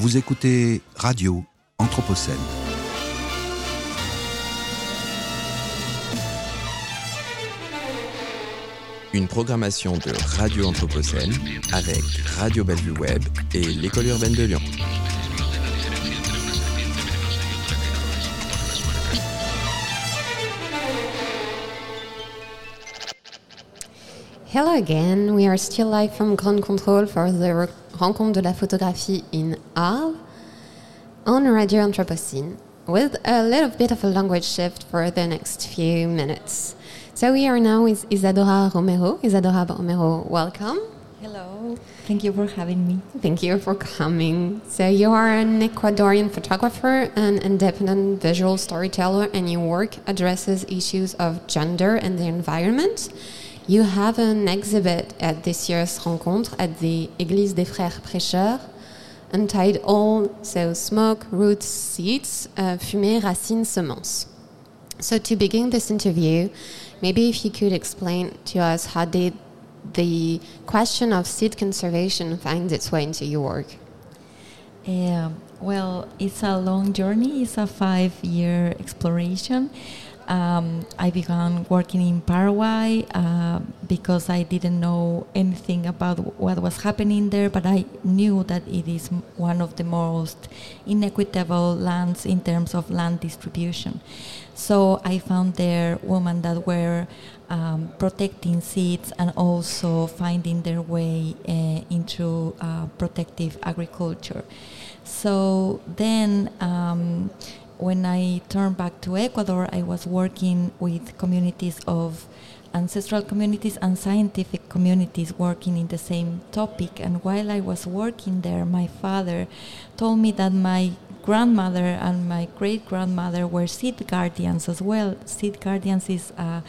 Vous écoutez Radio Anthropocène. Une programmation de Radio Anthropocène avec Radio Bellevue Web et l'École urbaine de Lyon. Hello again. We are still live from Grand Control for the Rencontre de la photographie in Arles on Radio Anthropocène with a little bit of a language shift for the next few minutes. So we are now with Isadora Romero. Isadora Romero, welcome. Hello. Thank you for having me. Thank you for coming. So you are an Ecuadorian photographer and independent visual storyteller and your work addresses issues of gender and the environment. You have an exhibit at this year's rencontre at the Église des Frères Prêcheurs entitled So Smoke, Roots, Seeds, uh, Fumée, Racines, Semences. So to begin this interview, maybe if you could explain to us how did the question of seed conservation find its way into your work? Uh, well, it's a long journey. It's a five-year exploration. Um, I began working in Paraguay uh, because I didn't know anything about what was happening there, but I knew that it is one of the most inequitable lands in terms of land distribution. So I found there women that were um, protecting seeds and also finding their way uh, into uh, protective agriculture. So then um, when I turned back to Ecuador, I was working with communities of ancestral communities and scientific communities working in the same topic. And while I was working there, my father told me that my grandmother and my great grandmother were seed guardians as well. Seed guardians is a,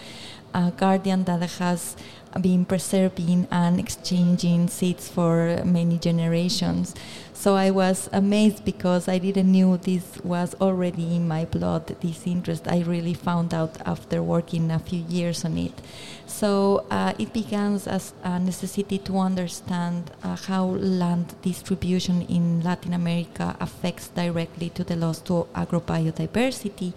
a guardian that has been preserving and exchanging seeds for many generations. So I was amazed because I didn't knew this was already in my blood, this interest. I really found out after working a few years on it. So uh, it began as a necessity to understand uh, how land distribution in Latin America affects directly to the loss to agrobiodiversity,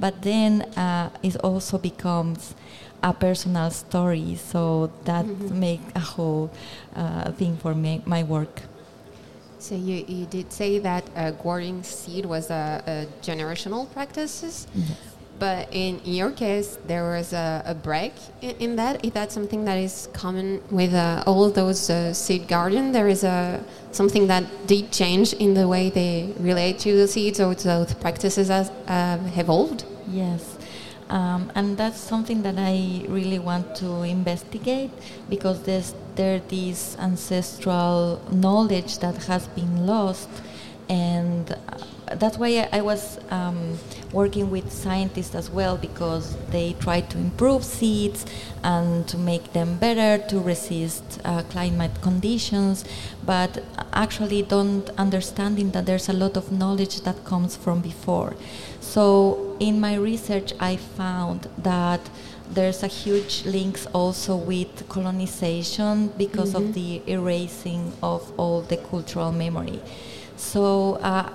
but then uh, it also becomes a personal story. So that mm-hmm. make a whole uh, thing for me, my work. So you, you did say that uh, guarding seed was a, a generational practices, yes. But in your case there was a, a break in, in, that. Is that something that is common with uh, all those uh, seed guardian? There is a something that did change in the way they relate to the seeds, or those practices has evolved. Yes. Um, and that's something that I really want to investigate because there's there this ancestral knowledge that has been lost, and uh, that's why I, I was um, working with scientists as well because they try to improve seeds and to make them better to resist uh, climate conditions, but actually don't understanding that there's a lot of knowledge that comes from before. So in my research, I found that there's a huge links also with colonization because mm-hmm. of the erasing of all the cultural memory. So uh,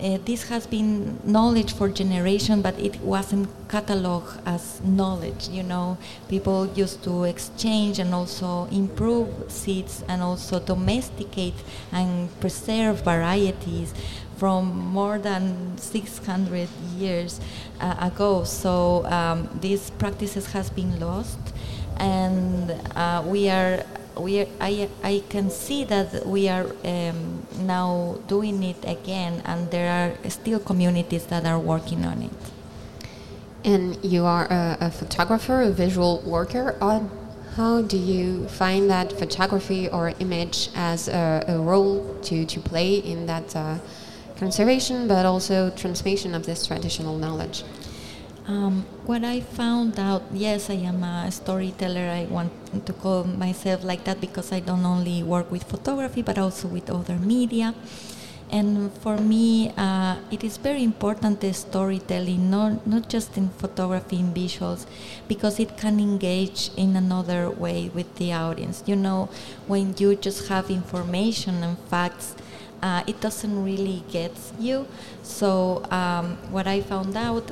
uh, this has been knowledge for generation, but it wasn't cataloged as knowledge. You know, people used to exchange and also improve seeds and also domesticate and preserve varieties from more than 600 years uh, ago. So um, these practices has been lost, and uh, we are. We are, I, I can see that we are um, now doing it again, and there are still communities that are working on it. And you are a, a photographer, a visual worker. How do you find that photography or image as a, a role to, to play in that uh, conservation, but also transmission of this traditional knowledge? Um, what I found out, yes, I am a storyteller. I want to call myself like that because I don't only work with photography but also with other media. And for me, uh, it is very important the storytelling, not, not just in photography, in visuals, because it can engage in another way with the audience. You know, when you just have information and facts, uh, it doesn't really get you. So um, what I found out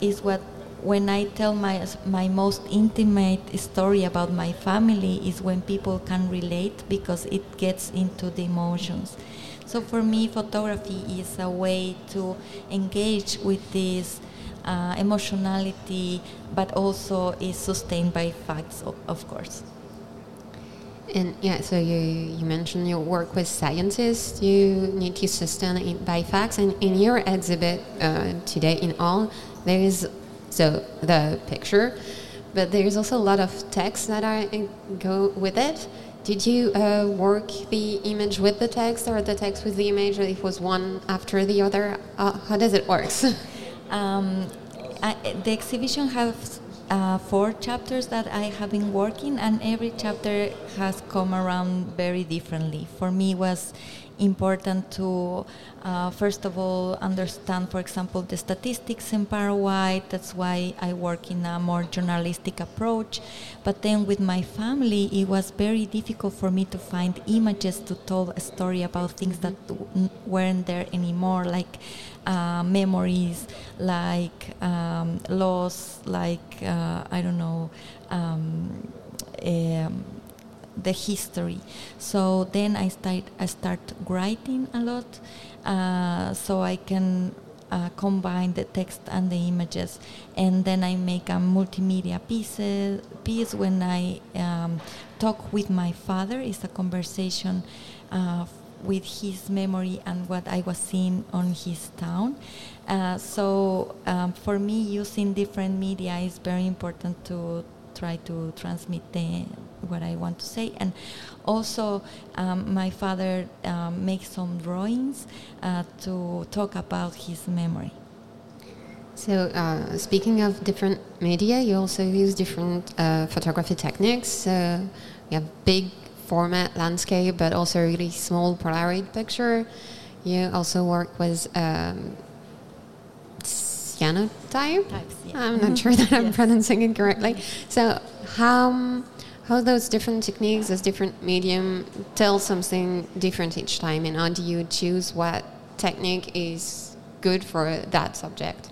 is what when I tell my my most intimate story about my family is when people can relate because it gets into the emotions. So for me, photography is a way to engage with this uh, emotionality, but also is sustained by facts, of, course. And yeah, so you, you mentioned your work with scientists. You need to sustain it by facts. And in your exhibit uh, today in Arles, there is so the picture, but there's also a lot of text that are go with it. Did you uh, work the image with the text or the text with the image? Or it was one after the other? Uh, how does it work? um, I, the exhibition has uh, four chapters that I have been working, and every chapter has come around very differently. For me, was important to, uh, first of all, understand, for example, the statistics in Paraguay. That's why I work in a more journalistic approach. But then with my family, it was very difficult for me to find images to tell a story about things that weren't there anymore, like uh, memories, like um, loss, like, uh, I don't know. Um, um, the history. So then I start I start writing a lot, uh, so I can uh, combine the text and the images, and then I make a multimedia piece piece when I um, talk with my father. It's a conversation. Uh, with his memory and what I was seeing on his town. Uh, so um, for me, using different media is very important to try to transmit the, what I want to say. And also, um, my father um, makes some drawings uh, to talk about his memory. So, uh, speaking of different media, you also use different uh, photography techniques. So, you have big format landscape, but also really small Polaroid picture. You also work with um, cyanotype. Types, yeah. I'm not sure that I'm yes. pronouncing it correctly. So, how how those different techniques, those different medium, tell something different each time, and how do you choose what technique is good for that subject?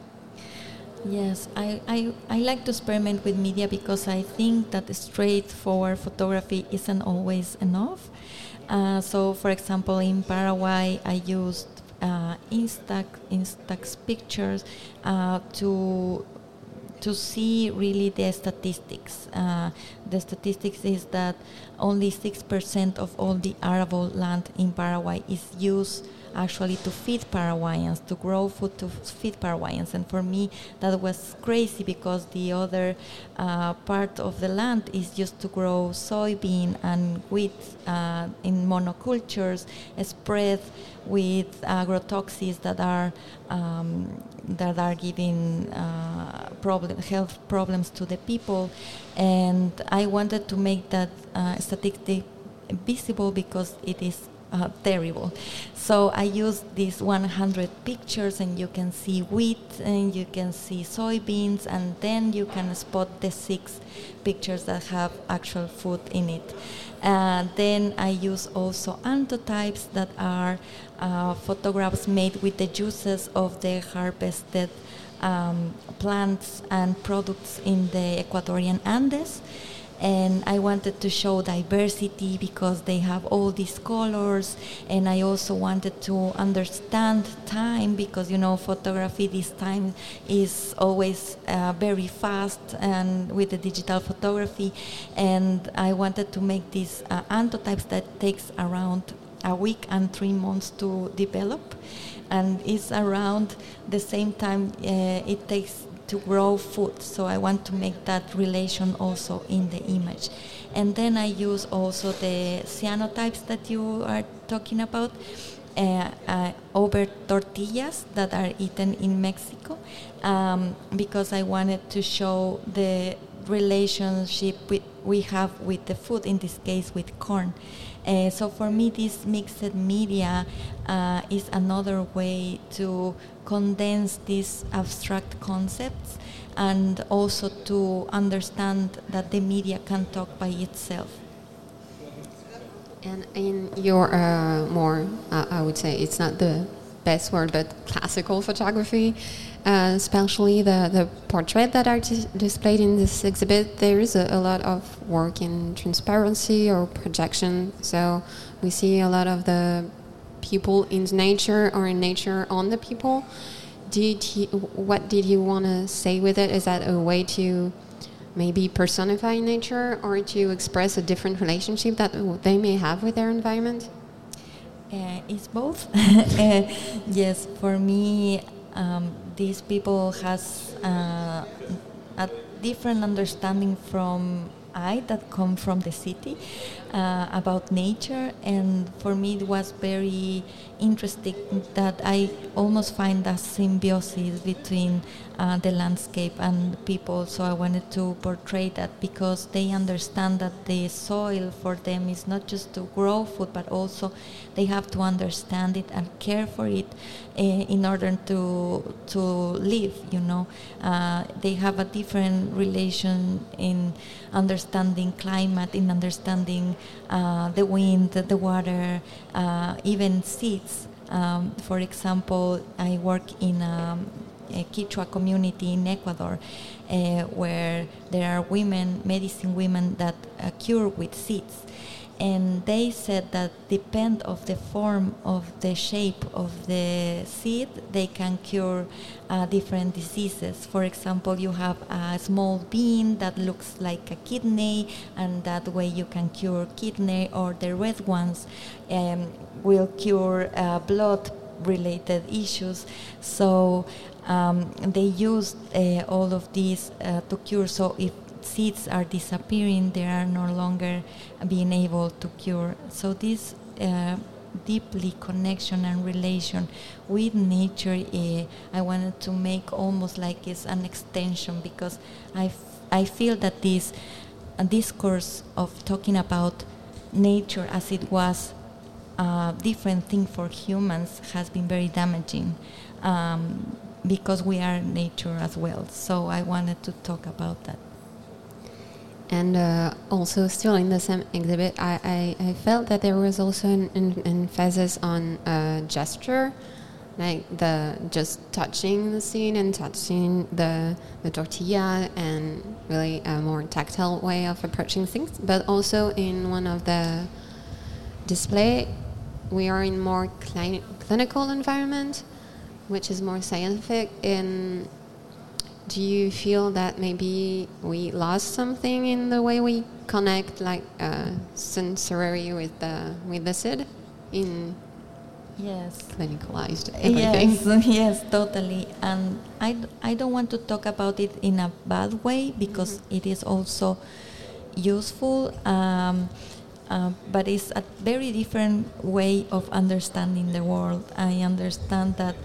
Yes, I, I, I like to experiment with media because I think that straightforward photography isn't always enough. Uh, so, for example, in Paraguay, I used uh, Instax, Instax pictures uh, to to see really the statistics. Uh, the statistics is that only 6% of all the arable land in Paraguay is used actually to feed Paraguayans, to grow food to feed Paraguayans. And for me, that was crazy because the other uh, part of the land is just to grow soybean and wheat uh, in monocultures, spread with agrotoxins that are um, that are giving uh, problem, health problems to the people. And I wanted to make that uh, statistic visible because it is uh, terrible. So I use these 100 pictures, and you can see wheat, and you can see soybeans, and then you can spot the six pictures that have actual food in it. Uh, then I use also anthotypes that are uh, photographs made with the juices of the harvested um, plants and products in the Ecuadorian Andes and I wanted to show diversity because they have all these colors. And I also wanted to understand time because you know photography this time is always uh, very fast and with the digital photography. And I wanted to make these uh, anthotypes that takes around a week and three months to develop. And it's around the same time uh, it takes to grow food. So I want to make that relation also in the image. And then I use also the cyanotypes that you are talking about. Uh, uh, over tortillas that are eaten in Mexico um, because I wanted to show the relationship we, we have with the food, in this case with corn. Uh, so for me, this mixed media uh, is another way to condense these abstract concepts and also to understand that the media can talk by itself. And in your uh, more, uh, I would say it's not the best word, but classical photography, uh, especially the, the portrait that are dis- displayed in this exhibit, there is a, a, lot of work in transparency or projection. So we see a lot of the people in nature or in nature on the people. Did he, what did you want to say with it? Is that a way to maybe personify nature or to express a different relationship that they may have with their environment? Uh, it's both. uh, yes, for me, um, these people has uh, a different understanding from I that come from the city uh, about nature, and for me it was very interesting that I almost find a symbiosis between uh, the landscape and people. So I wanted to portray that because they understand that the soil for them is not just to grow food, but also they have to understand it and care for it uh, in order to to live. You know, uh, they have a different relation in understanding climate, in understanding uh, the wind, the water, uh, even seeds. Um, for example, I work in a, a Quechua community in Ecuador uh, where there are women, medicine women, that uh, cure with seeds. And they said that depend of the form of the shape of the seed they can cure uh, different diseases. For example you have a small bean that looks like a kidney and that way you can cure kidney or the red ones um, will cure uh, blood related issues so um, they use uh, all of these uh, to cure so if seeds are disappearing, they are no longer being able to cure. So this uh, deeply connection and relation with nature, uh, I wanted to make almost like it's an extension because I, I feel that this discourse of talking about nature as it was different thing for humans has been very damaging. Um, because we are nature as well. So I wanted to talk about that. And uh, also, still in the same exhibit, I, I, I felt that there was also an, an emphasis on uh, gesture, like the just touching the scene and touching the, the tortilla, and really a more tactile way of approaching things. But also in one of the display, we are in more clinical environment, which is more scientific in do you feel that maybe we lost something in the way we connect like uh, sensory with the with the SID in yes. clinicalized everything? yes yes totally. And I, I don't want to talk about it in a bad way because mm-hmm. it is also useful. Um, uh, but it's a very different way of understanding the world. I understand that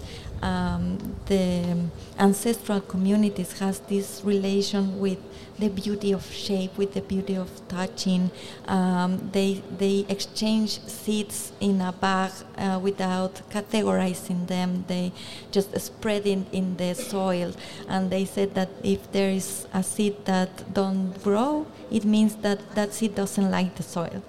um, the ancestral communities has this relation with the beauty of shape, with the beauty of touching. Um, they they exchange seeds in a bag uh, without categorizing them. They just spread it in the soil, and they said that if there is a seed that don't grow, it means that that seed doesn't like the soil.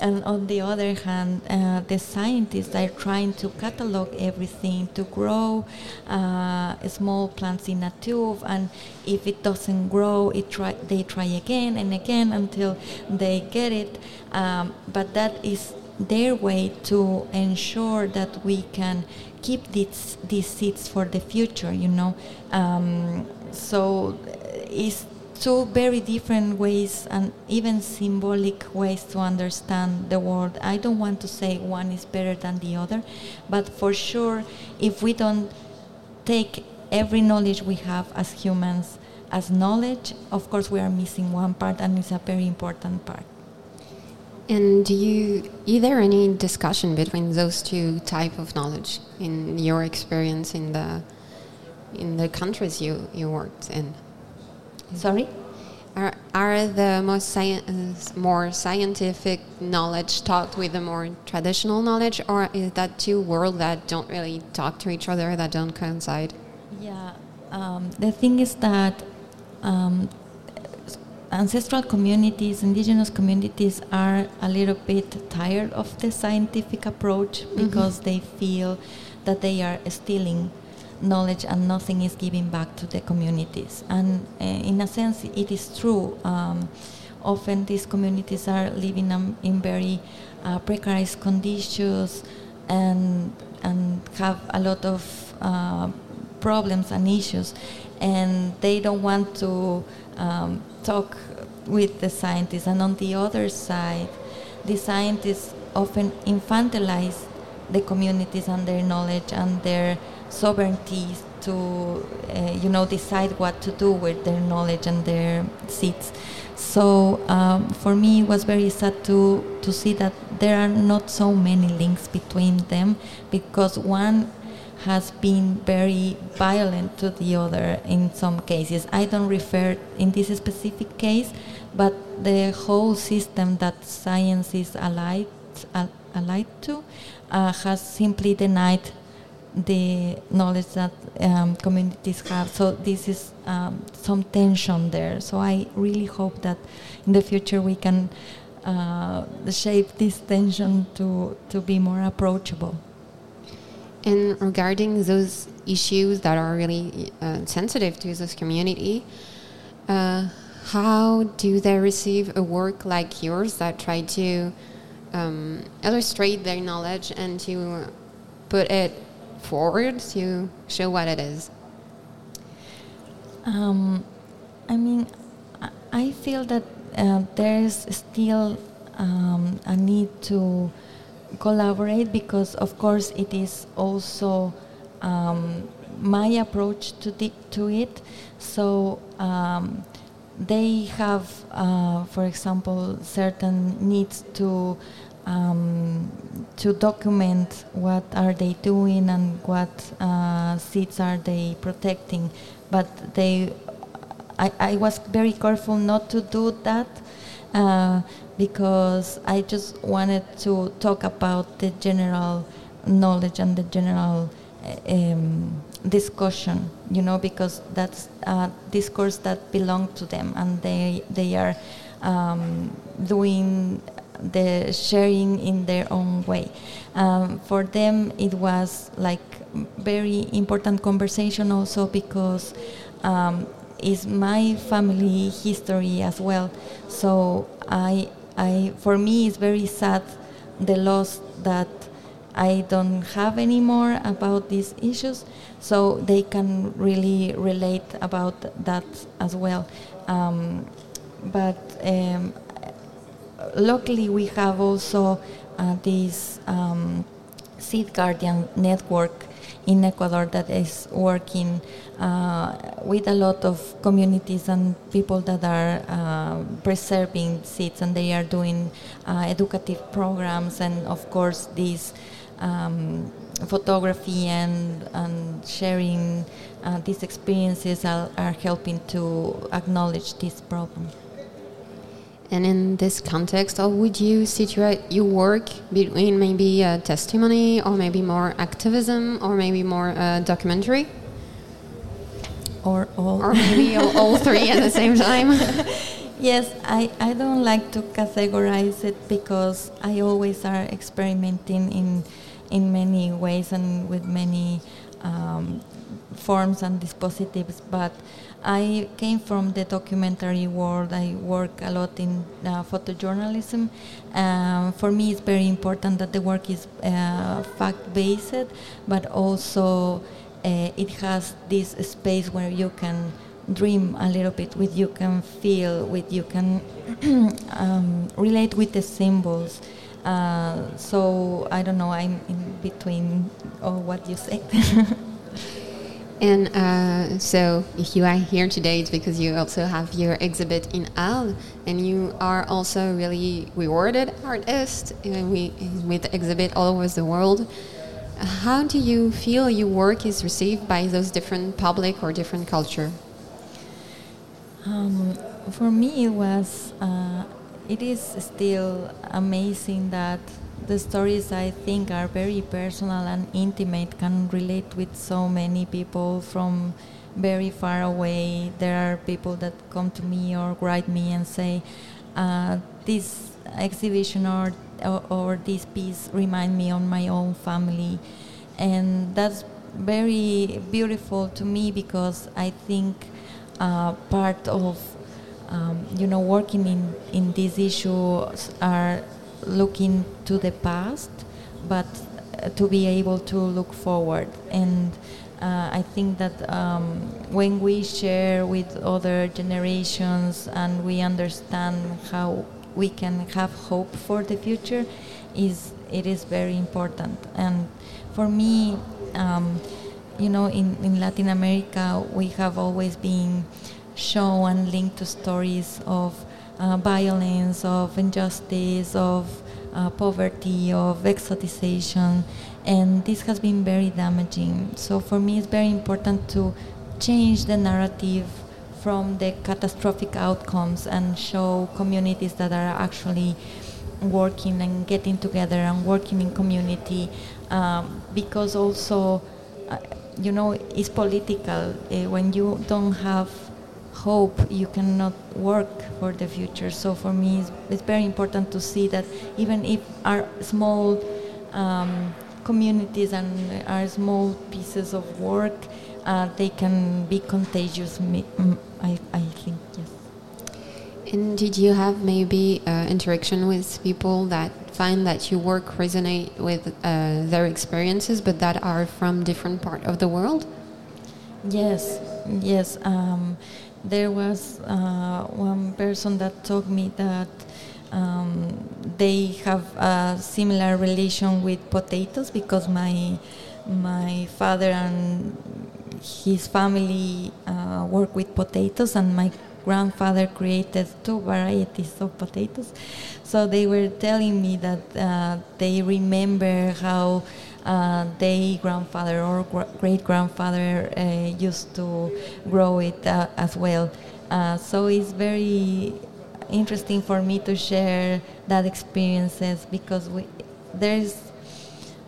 And on the other hand, uh, the scientists are trying to catalog everything to grow uh, small plants in a tube, and if it doesn't grow, it try, they try again and again until they get it. Um, but that is their way to ensure that we can keep these, these seeds for the future, you know. Um, so it's two very different ways and even symbolic ways to understand the world. I don't want to say one is better than the other, but for sure, if we don't take every knowledge we have as humans as knowledge, of course, we are missing one part, and it's a very important part. And do you, is there any discussion between those two type of knowledge in your experience in the in the countries you, you worked in? Sorry? Are, are the most sci more scientific knowledge taught with the more traditional knowledge, or is that two worlds that don't really talk to each other, that don't coincide? Yeah, um, the thing is that um, ancestral communities, indigenous communities are a little bit tired of the scientific approach because mm-hmm. they feel that they are stealing knowledge and nothing is given back to the communities. And uh, in a sense, it is true. Um, often these communities are living um, in very uh, precarious conditions and and have a lot of uh, problems and issues, and they don't want to um, talk with the scientists. And on the other side, the scientists often infantilize the communities and their knowledge and their sovereignty to, uh, you know, decide what to do with their knowledge and their seats. So um, for me, it was very sad to to see that there are not so many links between them because one has been very violent to the other in some cases. I don't refer in this specific case, but the whole system that science is allied, allied to uh, has simply denied the knowledge that um, communities have. So this is um, some tension there. So I really hope that in the future we can uh, shape this tension to, to be more approachable. And regarding those issues that are really uh, sensitive to this community, uh, how do they receive a work like yours that try to um, illustrate their knowledge and to put it forward to show what it is? Um, I mean, I feel that uh, there's still um, a need to collaborate because, of course, it is also um, my approach to, to it. So um, they have, uh, for example, certain needs to um, to document what are they doing and what uh, seeds are they protecting. But they, I, I was very careful not to do that uh, because I just wanted to talk about the general knowledge and the general um, discussion, you know, because that's a discourse that belongs to them and they, they are um, doing the sharing in their own way. Um, for them, it was like very important conversation also because um, it's my family history as well. So I, I, for me, it's very sad the loss that I don't have anymore about these issues, so they can really relate about that as well. Um, but um, luckily, we have also uh, this um, Seed Guardian network in Ecuador that is working uh, with a lot of communities and people that are uh, preserving seeds, and they are doing uh, educative programs, and of course, these. Um, photography and, and sharing uh, these experiences are, are helping to acknowledge this problem. And in this context, how would you situate your work between maybe a testimony or maybe more activism or maybe more uh, documentary? Or all. Or maybe all, all three at the same time? yes, I, I don't like to categorize it because I always are experimenting in, in many ways and with many um, forms and dispositives, but I came from the documentary world. I work a lot in uh, photojournalism. Um, for me, it's very important that the work is uh, fact-based, but also uh, it has this space where you can dream a little bit with you can feel with you can um, relate with the symbols uh, so i don't know i'm in between all what you said And uh, so, if you are here today, it's because you also have your exhibit in Arles, and you are also really rewarded artist uh, we, with exhibit all over the world. How do you feel your work is received by those different public or different culture? Um, for me, it was. Uh, it is still amazing that the stories I think are very personal and intimate, can relate with so many people from very far away. There are people that come to me or write me and say, uh, "This exhibition or, or, or this piece remind me of my own family," and that's very beautiful to me because I think uh, part of um, you know working in in these issues are looking to the past, but uh, to be able to look forward and. Uh, I think that um, when we share with other generations and we understand how we can have hope for the future, is it is very important. And for me, um, you know, in, in Latin America, we have always been shown and linked to stories of uh, violence, of injustice, of uh, poverty, of exotization, and this has been very damaging. So for me, it's very important to change the narrative from the catastrophic outcomes and show communities that are actually working and getting together and working in community um, because also uh, you know it's political uh, when you don't have hope you cannot work for the future so for me it's, it's very important to see that even if our small um, communities and our small pieces of work uh, they can be contagious I, I think yes and did you have maybe uh, interaction with people that find that your work resonate with uh, their experiences, but that are from different part of the world? Yes, yes. Um, there was uh, one person that told me that um, they have a similar relation with potatoes because my my father and his family uh, work with potatoes, and my grandfather created two varieties of potatoes. So they were telling me that uh, they remember how uh, their grandfather or great grandfather uh, used to grow it uh, as well. Uh, so it's very interesting for me to share that experiences because we, there's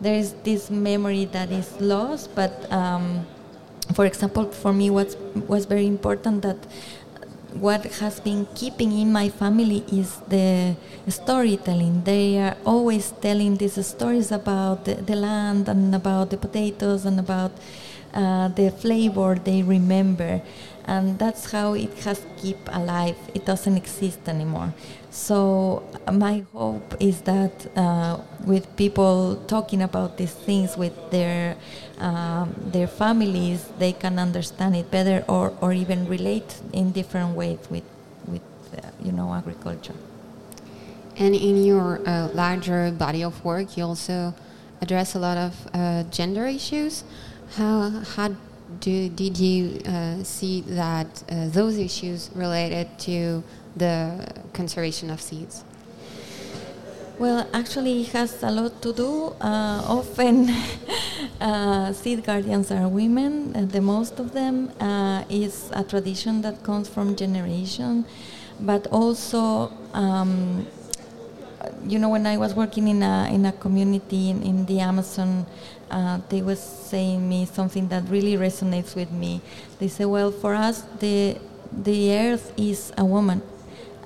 there's this memory that is lost, but um, for example, for me, what was very important that what has been keeping in my family is the storytelling. They are always telling these stories about the, the land and about the potatoes and about uh, the flavor they remember. And that's how it has keep alive. It doesn't exist anymore. So my hope is that uh, with people talking about these things with their um, their families they can understand it better or, or even relate in different ways with with uh, you know agriculture. And in your uh, larger body of work you also address a lot of uh, gender issues how, how do, did you uh, see that uh, those issues related to the conservation of seeds? Well, actually, it has a lot to do. Uh, often, uh, seed guardians are women, the most of them uh, is a tradition that comes from generation, but also. Um, you know, when I was working in a in a community in, in the Amazon, uh, they was saying me something that really resonates with me. They say, well, for us, the the earth is a woman,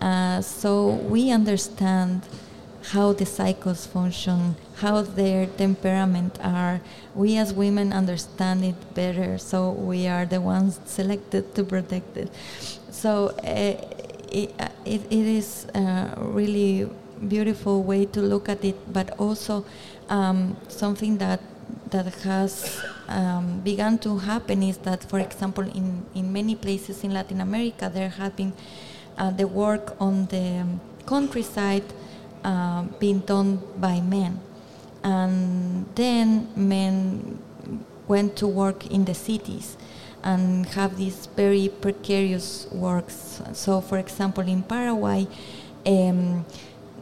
uh, so we understand how the cycles function, how their temperament are. We as women understand it better, so we are the ones selected to protect it. So uh, it, it, it is uh, really beautiful way to look at it, but also um, something that that has um, begun to happen is that, for example, in, in many places in Latin America, there has been uh, the work on the countryside uh, being done by men. And then men went to work in the cities and have these very precarious works. So, for example, in Paraguay, um,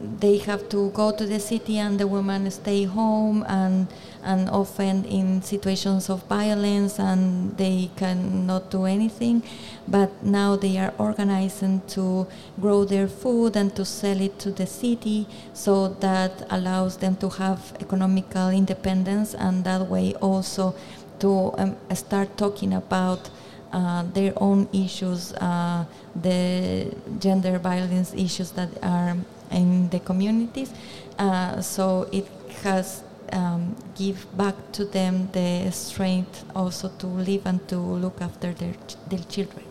they have to go to the city and the women stay home and and often in situations of violence and they cannot do anything. But now they are organizing to grow their food and to sell it to the city so that allows them to have economical independence and that way also to um, start talking about uh, their own issues, uh, the gender violence issues that are in the communities. Uh, so it has um, give back to them the strength also to live and to look after their their children.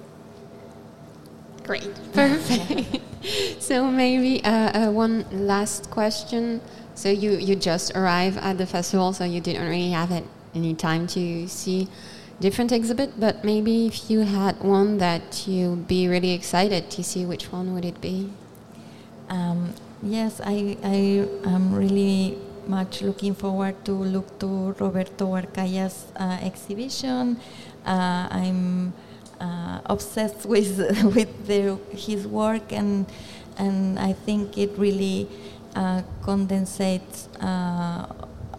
Great, perfect. so maybe uh, uh, one last question. So you you just arrived at the festival, so you didn't really have it, any time to see different exhibit. But maybe if you had one that you'd be really excited to see, which one would it be? Um, yes, I I am really much looking forward to look to Roberto Huarcaya's uh, exhibition. Uh, I'm uh, obsessed with with his work, and and I think it really uh, condensates uh,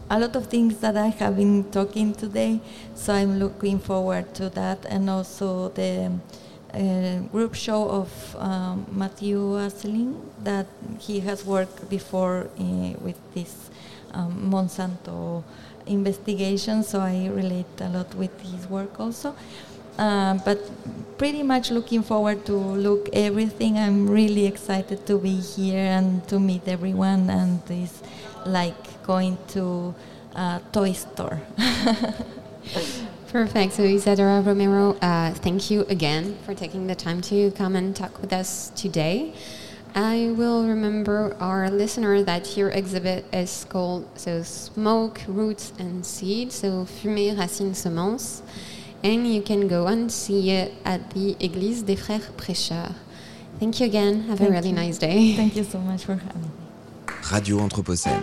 a lot of things that I have been talking today. So I'm looking forward to that, and also the. Uh, group show of um, Mathieu Asselin that he has worked before uh, with this um, Monsanto investigation, so I relate a lot with his work also. Uh, but pretty much looking forward to look everything. I'm really excited to be here and to meet everyone, and it's like going to a toy store. Perfect. So Isadora Romero, uh, thank you again for taking the time to come and talk with us today. I will remember our listener that your exhibit is called so Smoke, Roots and Seeds, so Fumée, Racines, Semences. And you can go and see it at the Église des Frères Prêcheurs. Thank you again. Have Thank a really you. nice day. Thank you so much for having me. Radio Anthropocène.